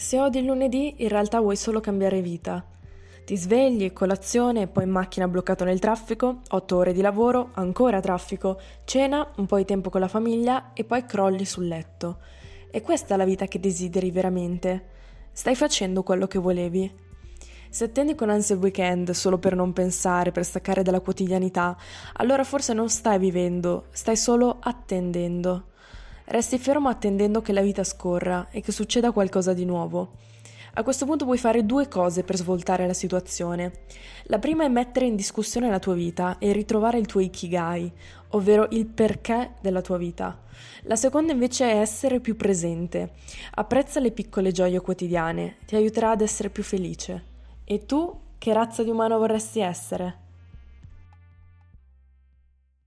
Se odi il lunedì, in realtà vuoi solo cambiare vita. Ti svegli, colazione, poi in macchina bloccato nel traffico, otto ore di lavoro, ancora traffico, cena, un po' di tempo con la famiglia e poi crolli sul letto. E questa è la vita che desideri veramente. Stai facendo quello che volevi? Se attendi con ansia il weekend solo per non pensare, per staccare dalla quotidianità, allora forse non stai vivendo, stai solo attendendo. Resti fermo attendendo che la vita scorra e che succeda qualcosa di nuovo. A questo punto puoi fare due cose per svoltare la situazione. La prima è mettere in discussione la tua vita e ritrovare il tuo ikigai, ovvero il perché della tua vita. La seconda invece è essere più presente. Apprezza le piccole gioie quotidiane, ti aiuterà ad essere più felice. E tu che razza di umano vorresti essere?